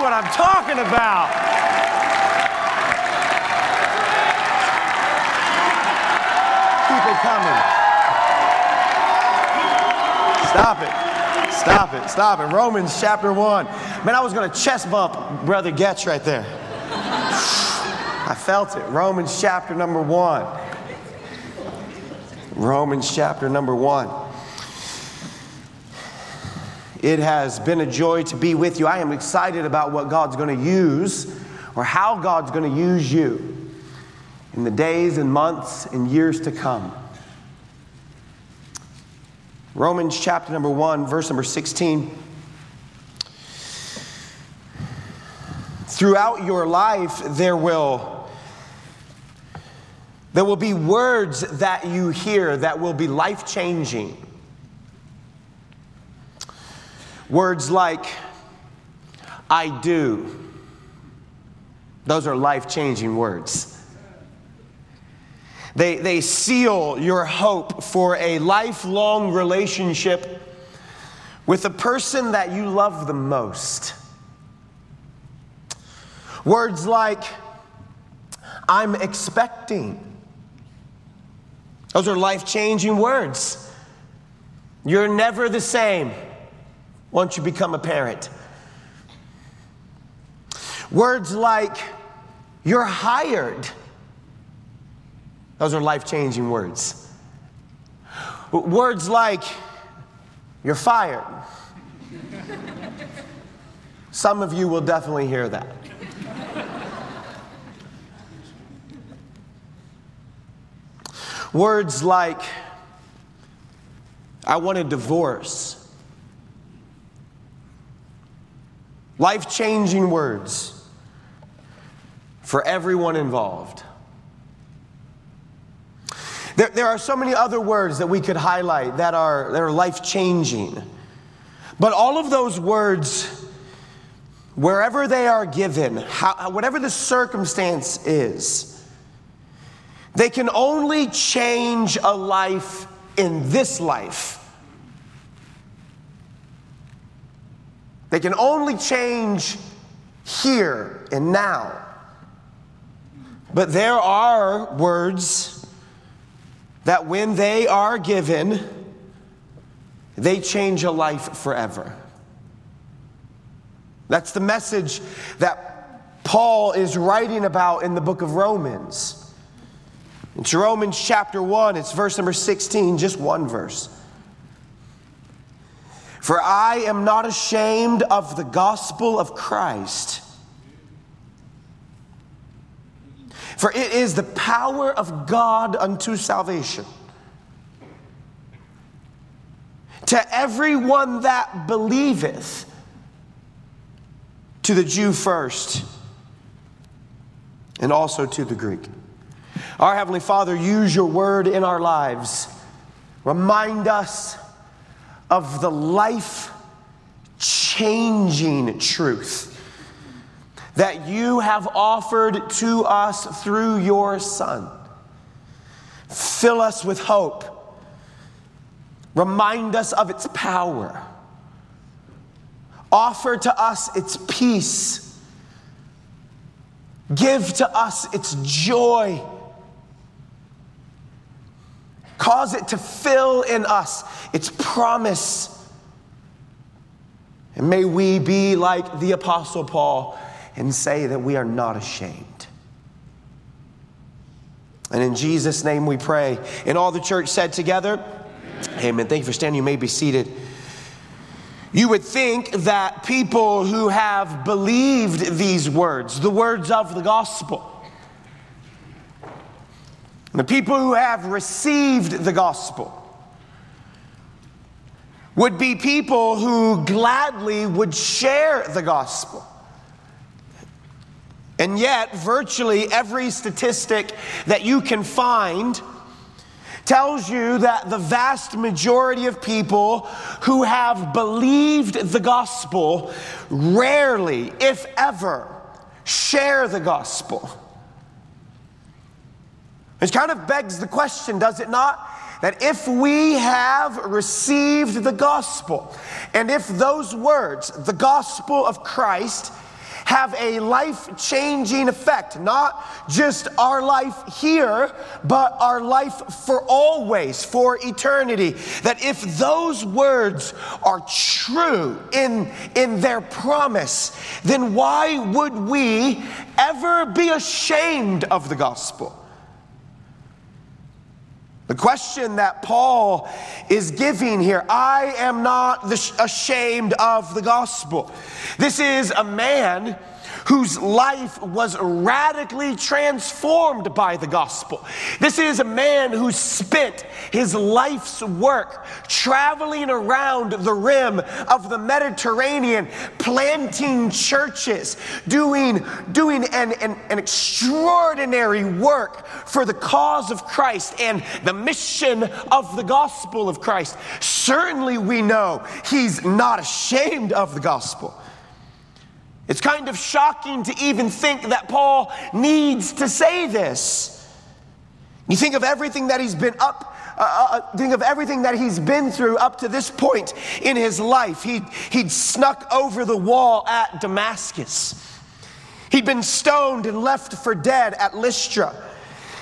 what I'm talking about. It coming. Stop it. Stop it. Stop it. Romans chapter 1. Man, I was going to chest bump Brother Getch right there. I felt it. Romans chapter number 1. Romans chapter number 1. It has been a joy to be with you. I am excited about what God's going to use or how God's going to use you in the days and months and years to come. Romans chapter number 1, verse number 16. Throughout your life, there will, there will be words that you hear that will be life changing. Words like, I do. Those are life changing words. They, they seal your hope for a lifelong relationship with the person that you love the most. Words like, I'm expecting. Those are life changing words. You're never the same once you become a parent. Words like, you're hired. Those are life changing words. Words like, you're fired. Some of you will definitely hear that. Words like, I want a divorce. Life changing words for everyone involved. There, there are so many other words that we could highlight that are, that are life changing. But all of those words, wherever they are given, how, whatever the circumstance is, they can only change a life in this life. They can only change here and now. But there are words that, when they are given, they change a life forever. That's the message that Paul is writing about in the book of Romans. It's Romans chapter 1, it's verse number 16, just one verse. For I am not ashamed of the gospel of Christ. For it is the power of God unto salvation. To everyone that believeth, to the Jew first, and also to the Greek. Our Heavenly Father, use your word in our lives. Remind us of the life changing truth that you have offered to us through your Son. Fill us with hope. Remind us of its power. Offer to us its peace. Give to us its joy. Cause it to fill in us its promise. And may we be like the Apostle Paul and say that we are not ashamed. And in Jesus' name we pray. And all the church said together, Amen. Amen. Thank you for standing. You may be seated. You would think that people who have believed these words, the words of the gospel, the people who have received the gospel, would be people who gladly would share the gospel. And yet, virtually every statistic that you can find tells you that the vast majority of people who have believed the gospel rarely, if ever, share the gospel. It kind of begs the question, does it not? That if we have received the gospel, and if those words, the gospel of Christ, have a life changing effect, not just our life here, but our life for always, for eternity. That if those words are true in, in their promise, then why would we ever be ashamed of the gospel? The question that Paul is giving here I am not ashamed of the gospel. This is a man whose life was radically transformed by the gospel. This is a man who spent his life's work traveling around the rim of the Mediterranean, planting churches, doing, doing an, an, an extraordinary work for the cause of Christ and the mission of the gospel of Christ. Certainly, we know he's not ashamed of the gospel. It's kind of shocking to even think that Paul needs to say this. You think of everything that he's been up, uh, uh, uh, think of everything that he's been through up to this point in his life. He'd, he'd snuck over the wall at Damascus. He'd been stoned and left for dead at Lystra.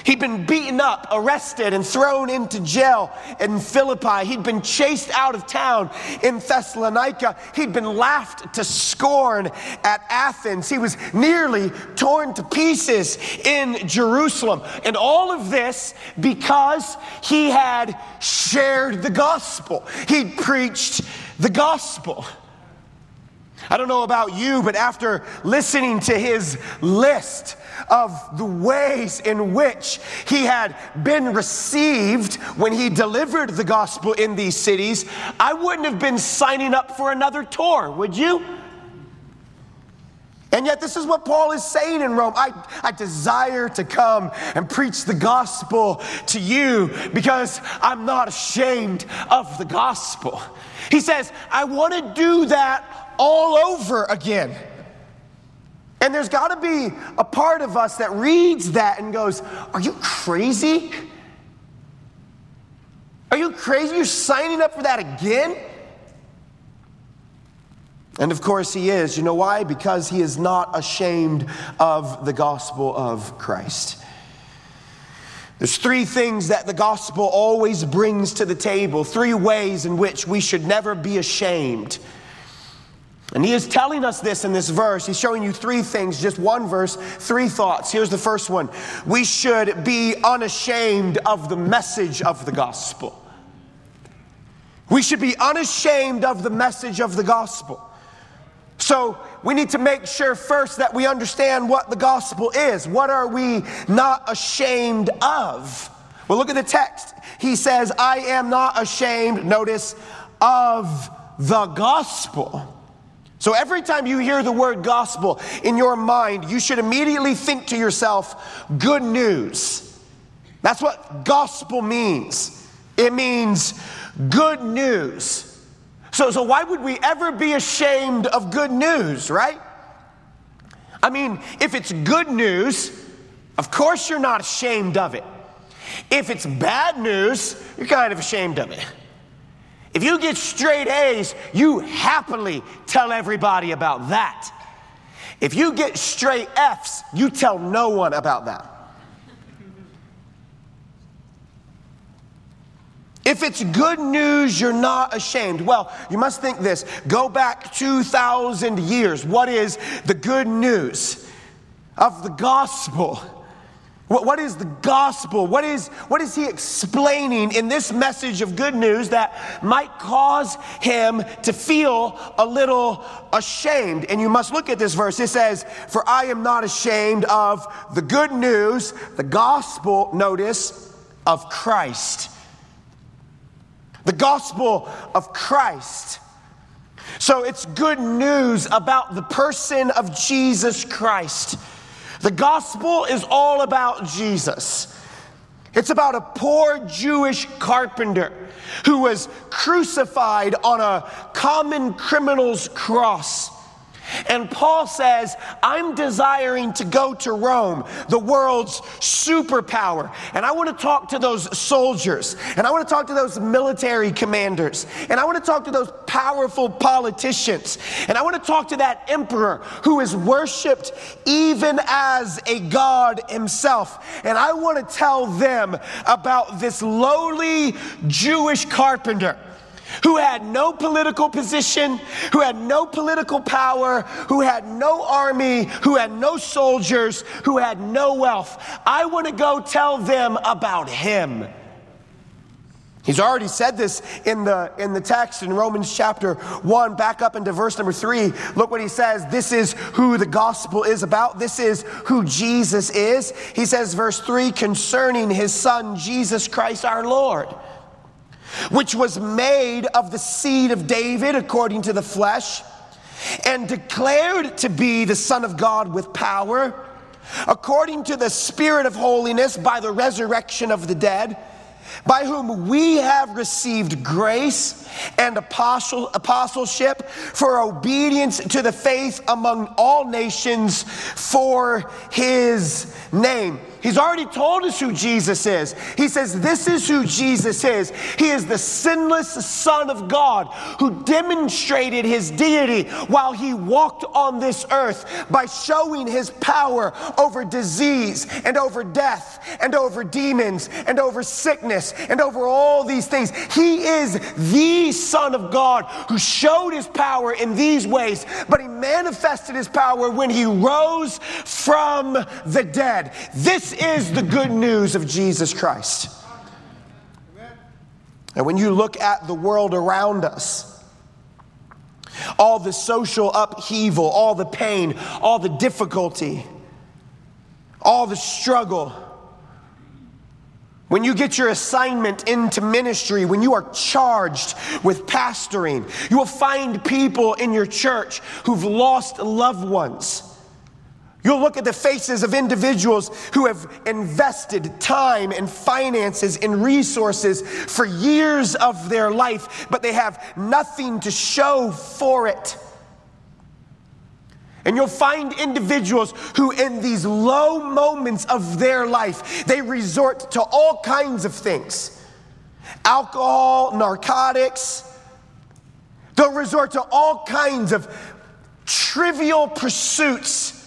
He'd been beaten up, arrested, and thrown into jail in Philippi. He'd been chased out of town in Thessalonica. He'd been laughed to scorn at Athens. He was nearly torn to pieces in Jerusalem. And all of this because he had shared the gospel, he'd preached the gospel. I don't know about you, but after listening to his list of the ways in which he had been received when he delivered the gospel in these cities, I wouldn't have been signing up for another tour, would you? And yet, this is what Paul is saying in Rome. I, I desire to come and preach the gospel to you because I'm not ashamed of the gospel. He says, I want to do that all over again. And there's got to be a part of us that reads that and goes, Are you crazy? Are you crazy? You're signing up for that again? And of course, he is. You know why? Because he is not ashamed of the gospel of Christ. There's three things that the gospel always brings to the table, three ways in which we should never be ashamed and he is telling us this in this verse. He's showing you three things, just one verse, three thoughts. Here's the first one We should be unashamed of the message of the gospel. We should be unashamed of the message of the gospel. So we need to make sure first that we understand what the gospel is. What are we not ashamed of? Well, look at the text. He says, I am not ashamed, notice, of the gospel. So every time you hear the word gospel in your mind, you should immediately think to yourself, good news. That's what gospel means. It means good news. So, so why would we ever be ashamed of good news, right? I mean, if it's good news, of course you're not ashamed of it. If it's bad news, you're kind of ashamed of it. If you get straight A's, you happily tell everybody about that. If you get straight F's, you tell no one about that. If it's good news, you're not ashamed. Well, you must think this. Go back 2,000 years. What is the good news of the gospel? What, is the gospel? What is, what is he explaining in this message of good news that might cause him to feel a little ashamed? And you must look at this verse. It says, For I am not ashamed of the good news, the gospel, notice, of Christ. The gospel of Christ. So it's good news about the person of Jesus Christ. The gospel is all about Jesus. It's about a poor Jewish carpenter who was crucified on a common criminal's cross. And Paul says, I'm desiring to go to Rome, the world's superpower. And I want to talk to those soldiers, and I want to talk to those military commanders, and I want to talk to those powerful politicians, and I want to talk to that emperor who is worshiped even as a God himself. And I want to tell them about this lowly Jewish carpenter who had no political position, who had no political power, who had no army, who had no soldiers, who had no wealth. I want to go tell them about him. He's already said this in the, in the text in Romans chapter 1, back up into verse number 3. Look what he says. This is who the gospel is about. This is who Jesus is. He says, verse 3, concerning his son, Jesus Christ our Lord which was made of the seed of David according to the flesh, and declared to be the Son of God with power, according to the Spirit of holiness by the resurrection of the dead, by whom we have received grace and apostle, apostleship for obedience to the faith among all nations for his name. He's already told us who Jesus is. He says, This is who Jesus is. He is the sinless Son of God who demonstrated his deity while he walked on this earth by showing his power over disease and over death and over demons and over sickness and over all these things. He is the Son of God who showed his power in these ways, but he manifested his power when he rose from the dead. This this is the good news of Jesus Christ. And when you look at the world around us, all the social upheaval, all the pain, all the difficulty, all the struggle, when you get your assignment into ministry, when you are charged with pastoring, you will find people in your church who've lost loved ones You'll look at the faces of individuals who have invested time and finances and resources for years of their life, but they have nothing to show for it. And you'll find individuals who, in these low moments of their life, they resort to all kinds of things alcohol, narcotics. They'll resort to all kinds of trivial pursuits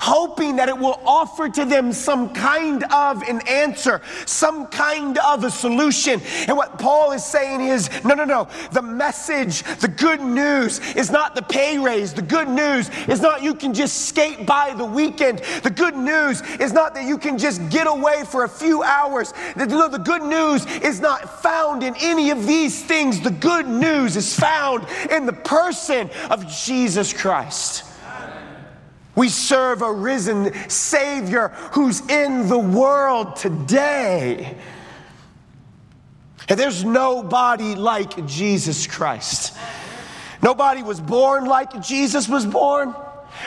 hoping that it will offer to them some kind of an answer, some kind of a solution. And what Paul is saying is no, no, no. The message, the good news is not the pay raise. The good news is not you can just skate by the weekend. The good news is not that you can just get away for a few hours. No, the good news is not found in any of these things. The good news is found in the person of Jesus Christ. We serve a risen Savior who's in the world today. And there's nobody like Jesus Christ. Nobody was born like Jesus was born.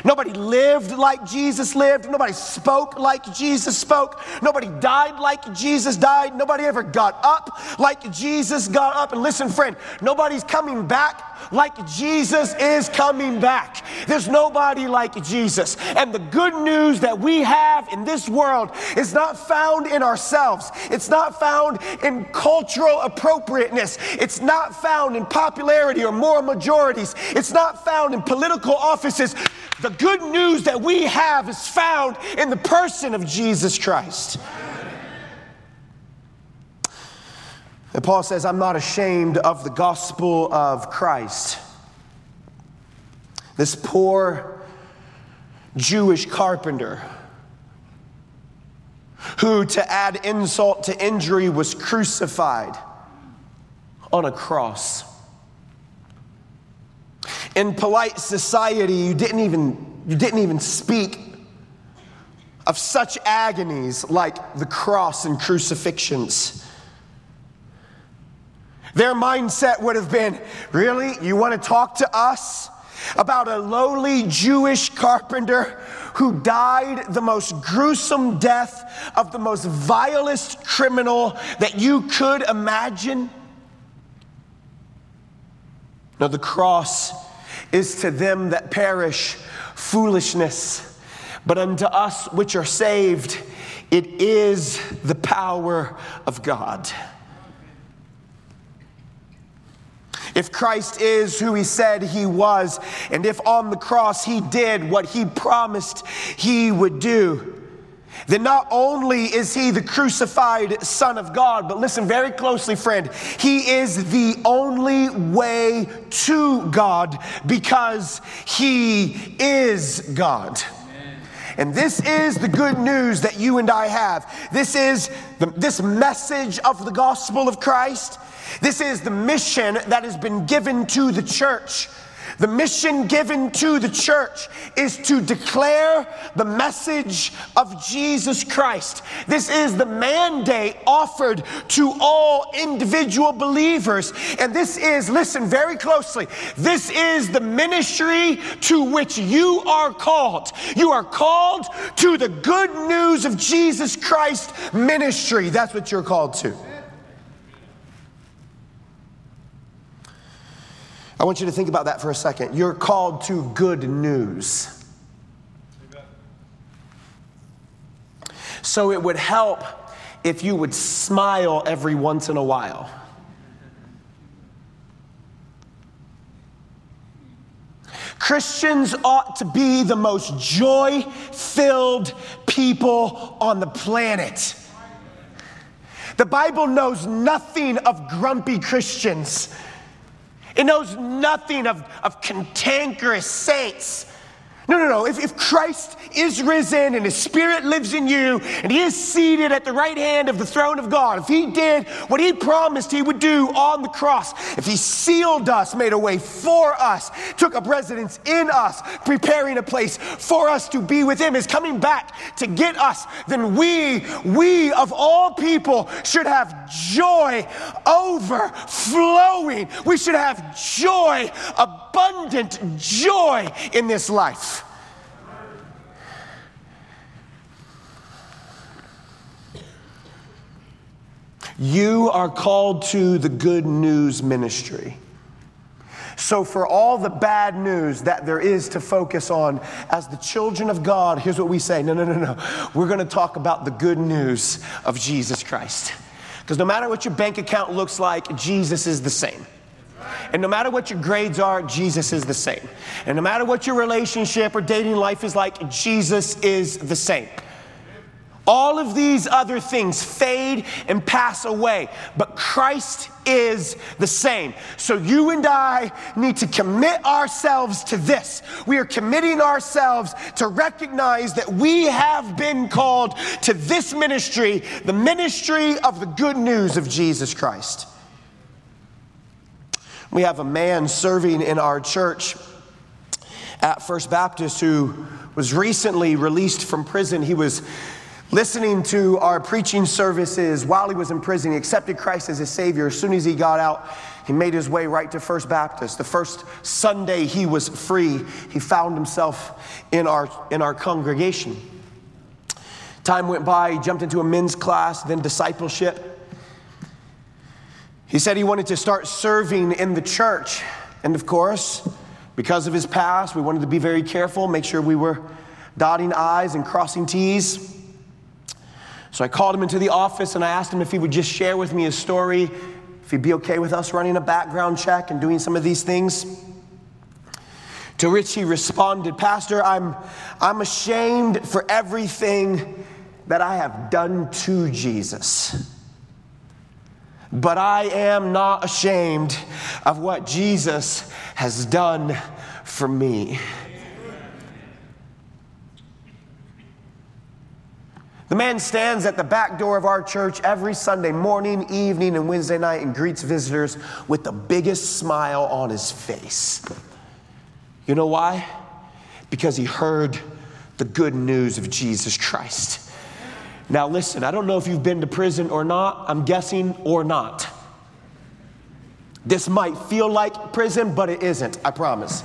Nobody lived like Jesus lived. Nobody spoke like Jesus spoke. Nobody died like Jesus died. Nobody ever got up like Jesus got up. And listen, friend, nobody's coming back like Jesus is coming back. There's nobody like Jesus. And the good news that we have in this world is not found in ourselves, it's not found in cultural appropriateness, it's not found in popularity or moral majorities, it's not found in political offices. The good news that we have is found in the person of Jesus Christ. And Paul says, I'm not ashamed of the gospel of Christ. This poor Jewish carpenter who, to add insult to injury, was crucified on a cross. In polite society, you didn't even, you didn't even speak of such agonies like the cross and crucifixions. Their mindset would have been really? You want to talk to us about a lowly Jewish carpenter who died the most gruesome death of the most vilest criminal that you could imagine? No, the cross is to them that perish foolishness, but unto us which are saved, it is the power of God. If Christ is who he said he was, and if on the cross he did what he promised he would do, then not only is he the crucified Son of God, but listen very closely, friend, he is the only way to God because he is God. And this is the good news that you and I have. This is the, this message of the gospel of Christ. This is the mission that has been given to the church. The mission given to the church is to declare the message of Jesus Christ. This is the mandate offered to all individual believers. And this is, listen very closely, this is the ministry to which you are called. You are called to the good news of Jesus Christ ministry. That's what you're called to. I want you to think about that for a second. You're called to good news. So it would help if you would smile every once in a while. Christians ought to be the most joy filled people on the planet. The Bible knows nothing of grumpy Christians. It knows nothing of, of cantankerous saints. No, no, no. If, if Christ is risen and his spirit lives in you and he is seated at the right hand of the throne of God, if he did what he promised he would do on the cross, if he sealed us, made a way for us, took up residence in us, preparing a place for us to be with him, is coming back to get us, then we, we of all people should have joy overflowing. We should have joy, abundant joy in this life. You are called to the good news ministry. So, for all the bad news that there is to focus on, as the children of God, here's what we say no, no, no, no. We're going to talk about the good news of Jesus Christ. Because no matter what your bank account looks like, Jesus is the same. And no matter what your grades are, Jesus is the same. And no matter what your relationship or dating life is like, Jesus is the same. All of these other things fade and pass away, but Christ is the same. So you and I need to commit ourselves to this. We are committing ourselves to recognize that we have been called to this ministry, the ministry of the good news of Jesus Christ. We have a man serving in our church at First Baptist who was recently released from prison. He was listening to our preaching services while he was in prison. He accepted Christ as his Savior. As soon as he got out, he made his way right to First Baptist. The first Sunday he was free, he found himself in our, in our congregation. Time went by, he jumped into a men's class, then discipleship. He said he wanted to start serving in the church. And of course, because of his past, we wanted to be very careful, make sure we were dotting I's and crossing T's. So I called him into the office and I asked him if he would just share with me his story, if he'd be okay with us running a background check and doing some of these things. To which he responded, Pastor, I'm, I'm ashamed for everything that I have done to Jesus. But I am not ashamed of what Jesus has done for me. The man stands at the back door of our church every Sunday morning, evening, and Wednesday night and greets visitors with the biggest smile on his face. You know why? Because he heard the good news of Jesus Christ. Now, listen, I don't know if you've been to prison or not. I'm guessing or not. This might feel like prison, but it isn't, I promise.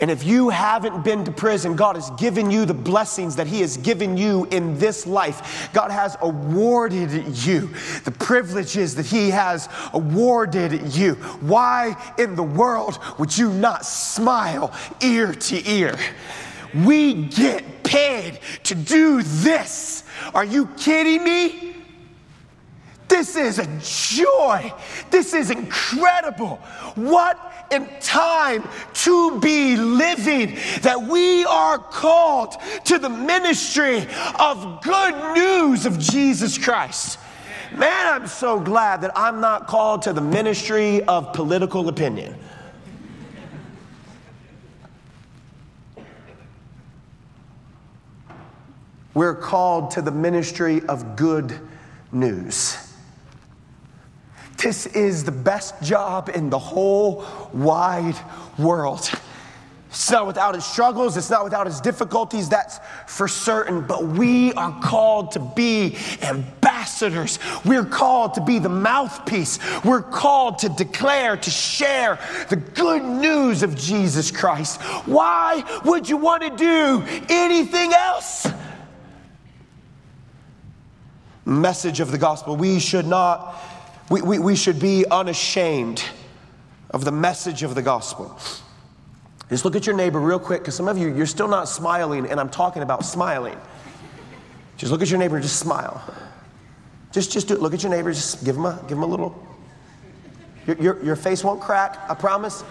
And if you haven't been to prison, God has given you the blessings that He has given you in this life. God has awarded you the privileges that He has awarded you. Why in the world would you not smile ear to ear? We get paid to do this. Are you kidding me? This is a joy. This is incredible. What in time to be living that we are called to the ministry of good news of Jesus Christ. Man, I'm so glad that I'm not called to the ministry of political opinion. We're called to the ministry of good news. This is the best job in the whole wide world. It's not without its struggles, it's not without its difficulties, that's for certain. But we are called to be ambassadors. We're called to be the mouthpiece. We're called to declare, to share the good news of Jesus Christ. Why would you want to do anything else? Message of the gospel. We should not we, we, we should be unashamed of the message of the gospel. Just look at your neighbor real quick, because some of you, you're still not smiling, and I'm talking about smiling. Just look at your neighbor and just smile. Just, just do it. Look at your neighbor, just give him a, give him a little. Your, your, your face won't crack, I promise.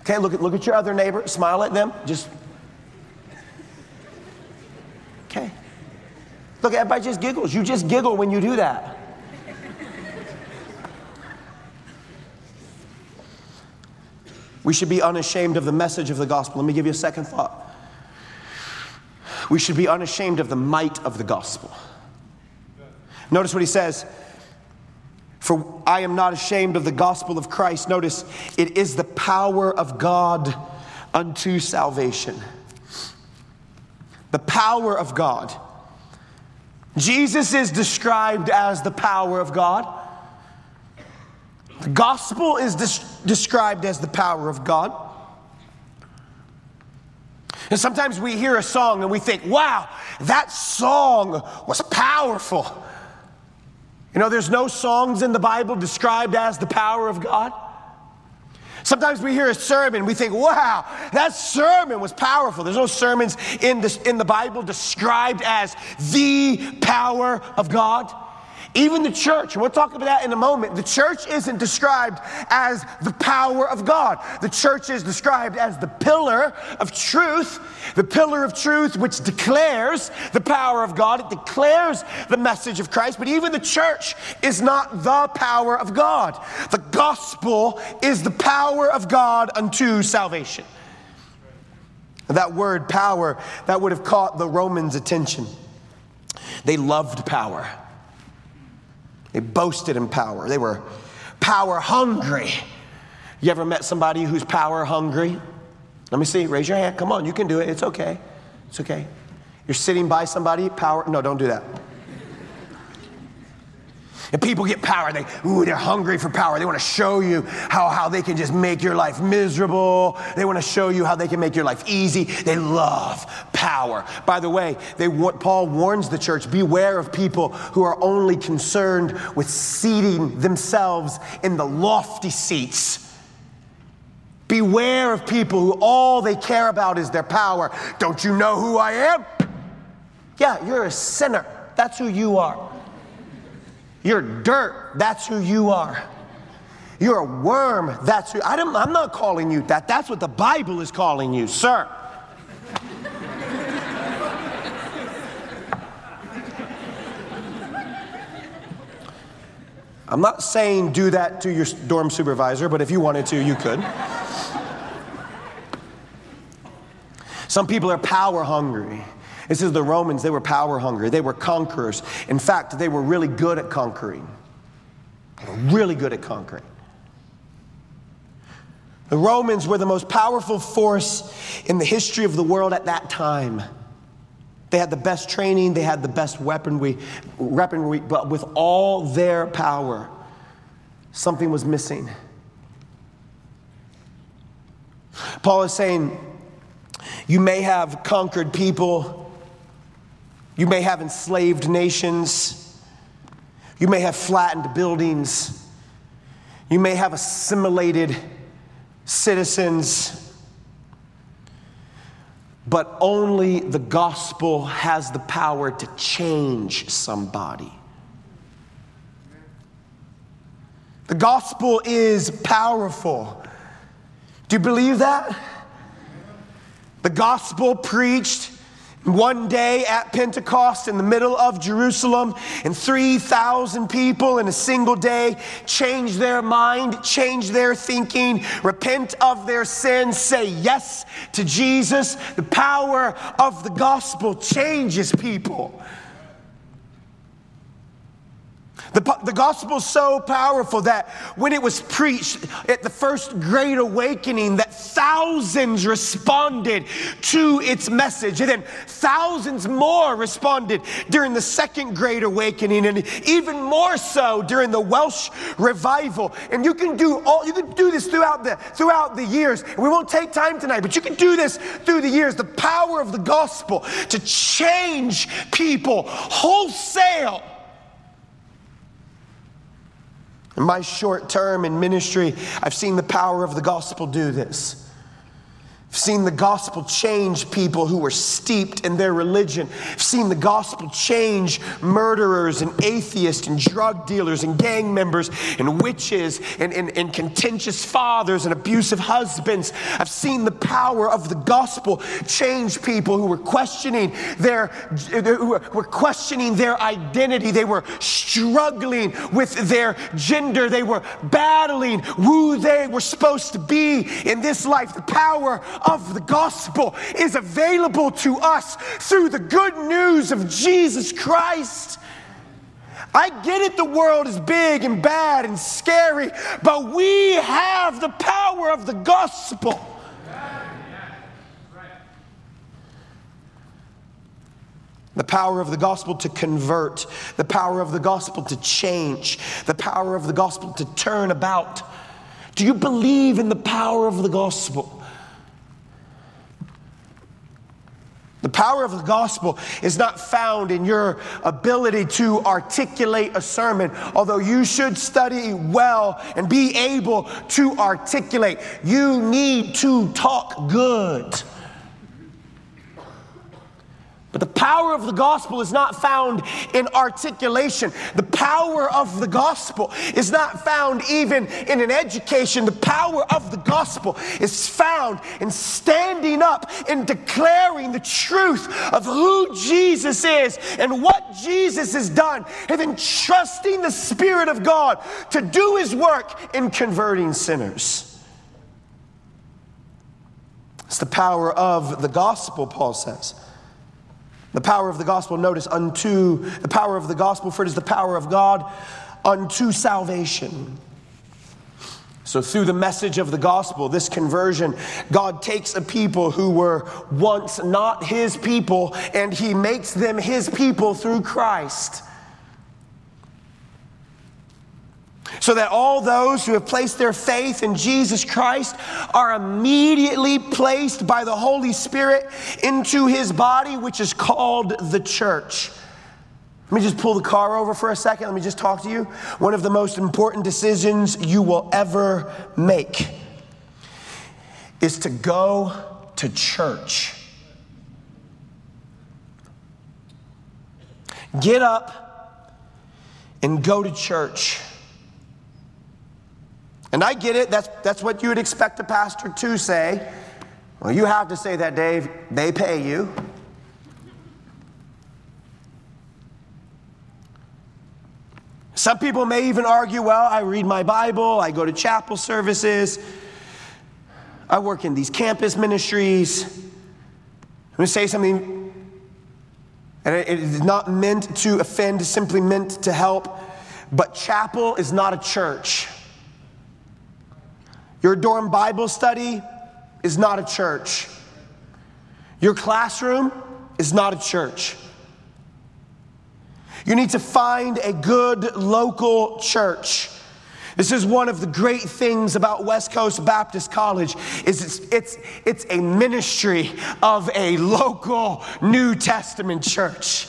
Okay, look at, look at your other neighbor, smile at them, just. Okay. Look, everybody just giggles. You just giggle when you do that. We should be unashamed of the message of the gospel. Let me give you a second thought. We should be unashamed of the might of the gospel. Notice what he says. For I am not ashamed of the gospel of Christ. Notice, it is the power of God unto salvation. The power of God. Jesus is described as the power of God. The gospel is des- described as the power of God. And sometimes we hear a song and we think, wow, that song was powerful. You know, there's no songs in the Bible described as the power of God. Sometimes we hear a sermon, we think, wow, that sermon was powerful. There's no sermons in, this, in the Bible described as the power of God. Even the church, and we'll talk about that in a moment, the church isn't described as the power of God. The church is described as the pillar of truth, the pillar of truth which declares the power of God. It declares the message of Christ, but even the church is not the power of God. The gospel is the power of God unto salvation. That word power, that would have caught the Romans' attention. They loved power. They boasted in power. They were power hungry. You ever met somebody who's power hungry? Let me see. Raise your hand. Come on, you can do it. It's okay. It's okay. You're sitting by somebody, power. No, don't do that. And people get power. They, ooh, they're hungry for power. They want to show you how, how they can just make your life miserable. They want to show you how they can make your life easy. They love power. By the way, they, Paul warns the church beware of people who are only concerned with seating themselves in the lofty seats. Beware of people who all they care about is their power. Don't you know who I am? Yeah, you're a sinner. That's who you are. You're dirt. That's who you are. You're a worm. That's who. I am not calling you that. That's what the Bible is calling you, sir. I'm not saying do that to your dorm supervisor, but if you wanted to, you could. Some people are power hungry. This is the Romans, they were power hungry, they were conquerors. In fact, they were really good at conquering. They were really good at conquering. The Romans were the most powerful force in the history of the world at that time. They had the best training, they had the best weaponry, weaponry, but with all their power, something was missing. Paul is saying, you may have conquered people, you may have enslaved nations, you may have flattened buildings, you may have assimilated citizens, but only the gospel has the power to change somebody. The gospel is powerful. Do you believe that? The gospel preached one day at Pentecost in the middle of Jerusalem, and 3,000 people in a single day change their mind, change their thinking, repent of their sins, say yes to Jesus. The power of the gospel changes people. The, the gospel is so powerful that when it was preached at the first great awakening, that thousands responded to its message. And then thousands more responded during the second great awakening, and even more so during the Welsh revival. And you can do all you can do this throughout the throughout the years. We won't take time tonight, but you can do this through the years. The power of the gospel to change people wholesale in my short term in ministry, I've seen the power of the gospel do this. I've seen the gospel change people who were steeped in their religion. I've seen the gospel change murderers and atheists and drug dealers and gang members and witches and, and, and contentious fathers and abusive husbands. I've seen the power of the gospel change people who were questioning their who were questioning their identity. They were struggling with their gender. They were battling who they were supposed to be in this life. The power of the gospel is available to us through the good news of Jesus Christ. I get it, the world is big and bad and scary, but we have the power of the gospel. The power of the gospel to convert, the power of the gospel to change, the power of the gospel to turn about. Do you believe in the power of the gospel? The power of the gospel is not found in your ability to articulate a sermon, although you should study well and be able to articulate. You need to talk good. But the power of the gospel is not found in articulation. The power of the gospel is not found even in an education. The power of the gospel is found in standing up and declaring the truth of who Jesus is and what Jesus has done, and then trusting the Spirit of God to do his work in converting sinners. It's the power of the gospel, Paul says. The power of the gospel, notice, unto the power of the gospel, for it is the power of God unto salvation. So, through the message of the gospel, this conversion, God takes a people who were once not his people and he makes them his people through Christ. So that all those who have placed their faith in Jesus Christ are immediately placed by the Holy Spirit into his body, which is called the church. Let me just pull the car over for a second. Let me just talk to you. One of the most important decisions you will ever make is to go to church. Get up and go to church. And I get it, that's, that's what you would expect a pastor to say. Well, you have to say that, Dave. They pay you. Some people may even argue, well, I read my Bible, I go to chapel services, I work in these campus ministries. I'm going to say something, and it is not meant to offend, simply meant to help. But chapel is not a church. Your dorm Bible study is not a church. Your classroom is not a church. You need to find a good local church This is one of the great things about West Coast Baptist College is it's, it's, it's a ministry of a local New Testament church.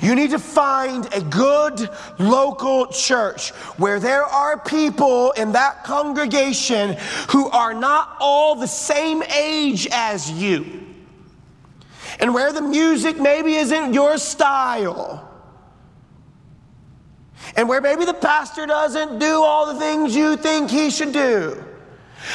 You need to find a good local church where there are people in that congregation who are not all the same age as you. And where the music maybe isn't your style. And where maybe the pastor doesn't do all the things you think he should do.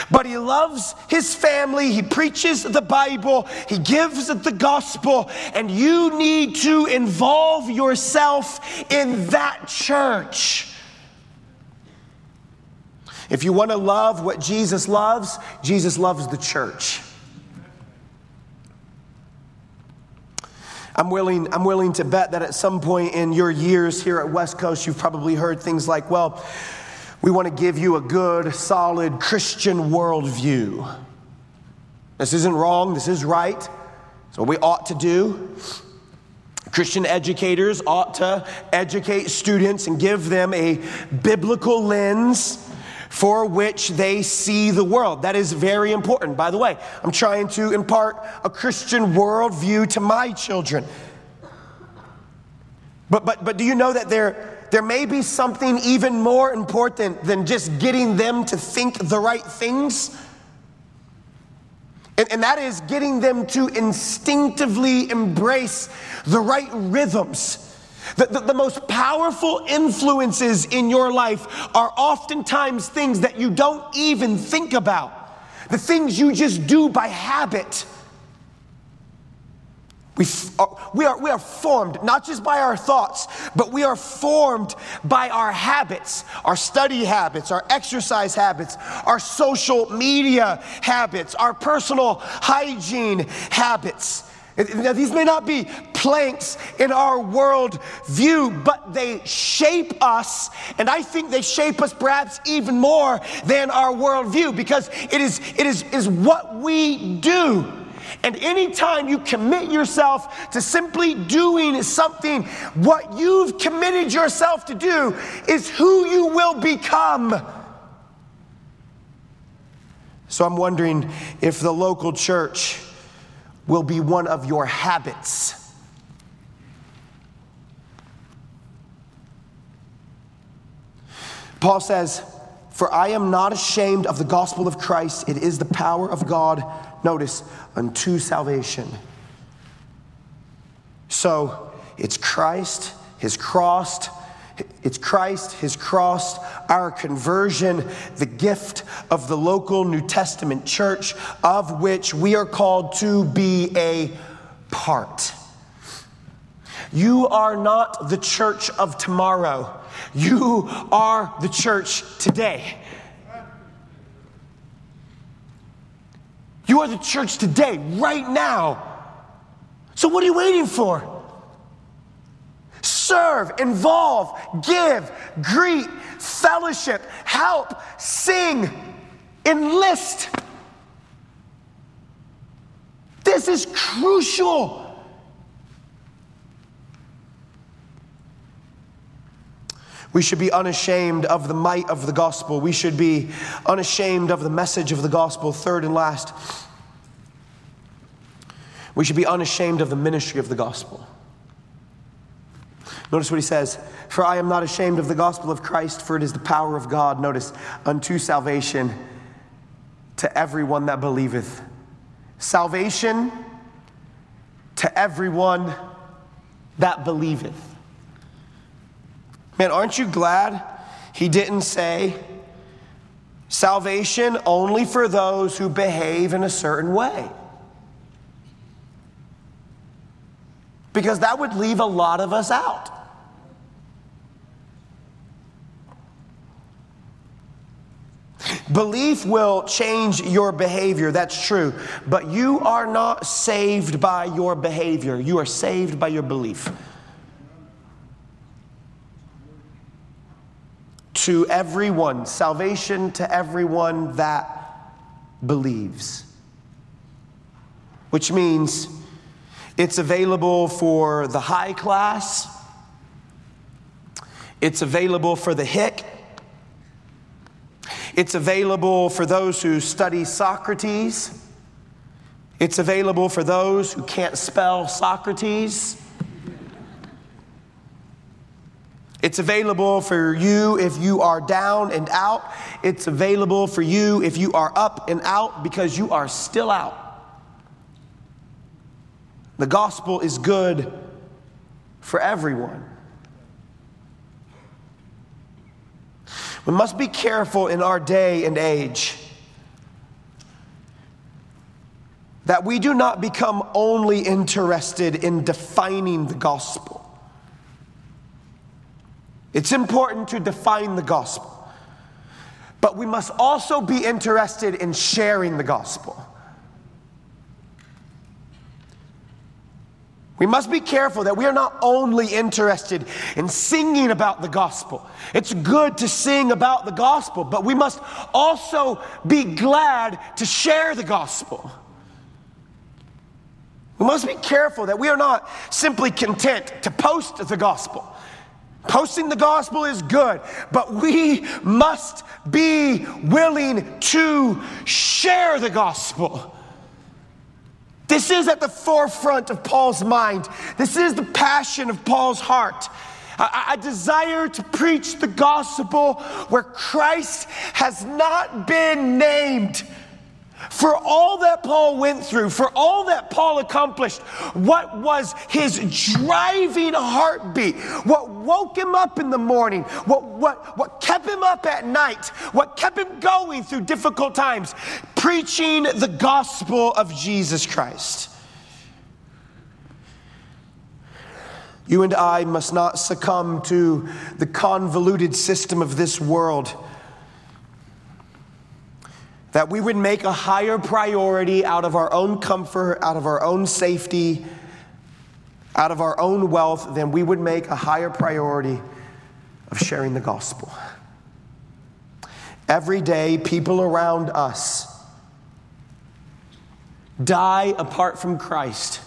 But he loves his family, he preaches the Bible, he gives the gospel, and you need to involve yourself in that church. If you want to love what Jesus loves, Jesus loves the church. I'm willing, I'm willing to bet that at some point in your years here at West Coast, you've probably heard things like, well, we want to give you a good, solid Christian worldview. This isn't wrong, this is right. It's what we ought to do. Christian educators ought to educate students and give them a biblical lens for which they see the world. That is very important. By the way, I'm trying to impart a Christian worldview to my children. But, but, but do you know that there, there may be something even more important than just getting them to think the right things. And, and, that is getting them to instinctively embrace the right rhythms. The, the, the most powerful influences in your life are oftentimes things that you don't even think about, the things you just do by habit. We, uh, we, are, we are formed not just by our thoughts, but we are formed by our habits, our study habits, our exercise habits, our social media habits, our personal hygiene habits. Now, these may not be planks in our world view, but they shape us, and I think they shape us perhaps even more than our worldview because it is, it is, is what we do. And anytime you commit yourself to simply doing something, what you've committed yourself to do is who you will become. So I'm wondering if the local church will be one of your habits. Paul says, For I am not ashamed of the gospel of Christ, it is the power of God notice, unto salvation. So it's Christ, his cross, it's Christ, his cross, our conversion, the gift of the local New Testament church, of which we are called to be a part. You are not the church of tomorrow. You are the church today. You are the church today, right now. So, what are you waiting for? Serve, involve, give, greet, fellowship, help, sing, enlist. This is crucial. We should be unashamed of the might of the gospel. We should be unashamed of the message of the gospel. Third and last, we should be unashamed of the ministry of the gospel. Notice what he says For I am not ashamed of the gospel of Christ, for it is the power of God, notice, unto salvation to everyone that believeth. Salvation to everyone that believeth. Man, aren't you glad he didn't say salvation only for those who behave in a certain way? Because that would leave a lot of us out. Belief will change your behavior, that's true. But you are not saved by your behavior, you are saved by your belief. To everyone, salvation to everyone that believes. Which means it's available for the high class, It's available for the hick. It's available for those who study Socrates. It's available for those who can't spell Socrates. It's available for you if you are down and out. It's available for you if you are up and out because you are still out. The gospel is good for everyone. We must be careful in our day and age that we do not become only interested in defining the gospel. It's important to define the gospel, but we must also be interested in sharing the gospel. We must be careful that we are not only interested in singing about the gospel. It's good to sing about the gospel, but we must also be glad to share the gospel. We must be careful that we are not simply content to post the gospel. Posting the gospel is good, but we must be willing to share the gospel. This is at the forefront of Paul's mind. This is the passion of Paul's heart. I, desire to preach the gospel where Christ has not been named. For all that Paul went through, for all that Paul accomplished, what was his driving heartbeat? What woke him up in the morning? What, what, what kept him up at night? What kept him going through difficult times? Preaching the gospel of Jesus Christ. You and I must not succumb to the convoluted system of this world that we would make a higher priority out of our own comfort, out of our own safety, out of our own wealth, than we would make a higher priority of sharing the gospel. Every day, people around us die apart from Christ.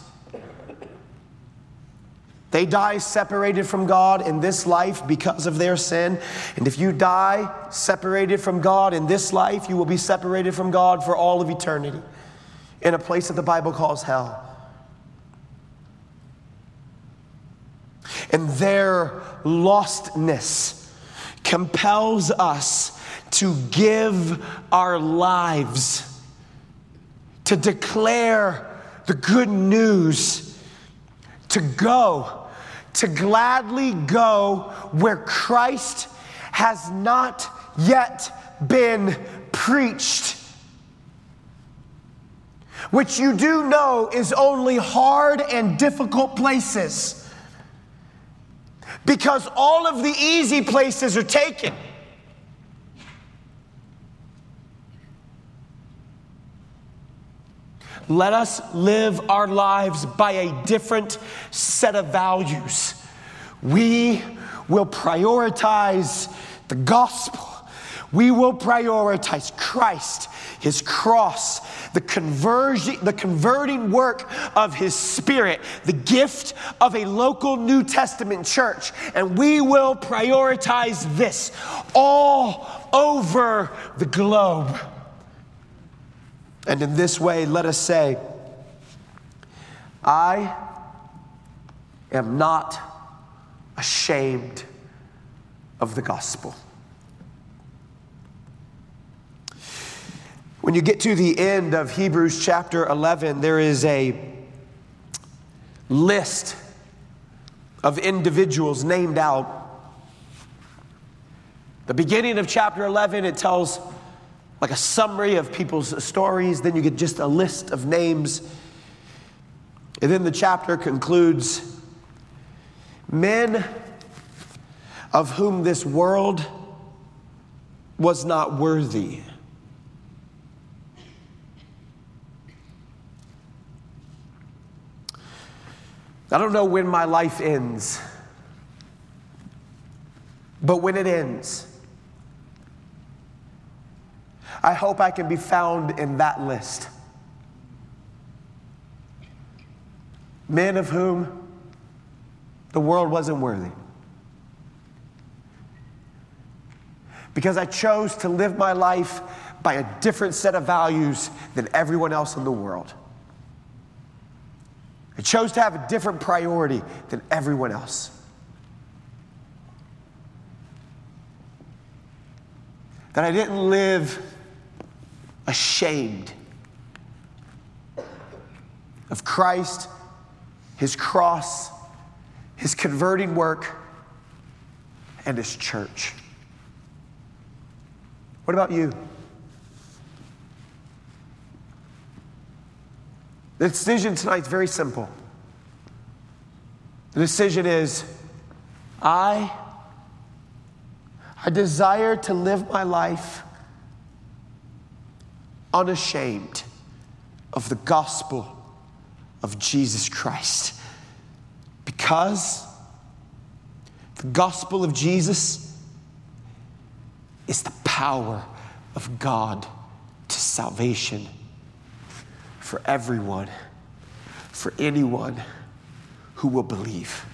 They die separated from God in this life because of their sin. And if you die separated from God in this life, you will be separated from God for all of eternity in a place that the Bible calls hell. And their lostness compels us to give our lives, to declare the good news, to go to gladly go where Christ has not yet been preached. Which you do know is only hard and difficult places. Because all of the easy places are taken. Let us live our lives by a different set of values. We will prioritize the gospel. We will prioritize Christ, his cross, the conversion, the converting work of his spirit, the gift of a local New Testament church. And we will prioritize this all over the globe. And in this way, let us say, I am not ashamed of the gospel. When you get to the end of Hebrews chapter 11, there is a list of individuals named out. The beginning of chapter 11, it tells like a summary of people's stories. Then you get just a list of names. And then the chapter concludes men of whom this world was not worthy. I don't know when my life ends, but when it ends, I hope I can be found in that list. Men of whom the world wasn't worthy. because I chose to live my life by a different set of values than everyone else in the world. I chose to have a different priority than everyone else. That I didn't live ashamed of Christ, His cross, His converting work, and His church. What about you? The decision tonight is very simple. The decision is I, I desire to live my life unashamed of the gospel of Jesus Christ. Because the gospel of Jesus is the power of God to salvation for everyone, for anyone who will believe.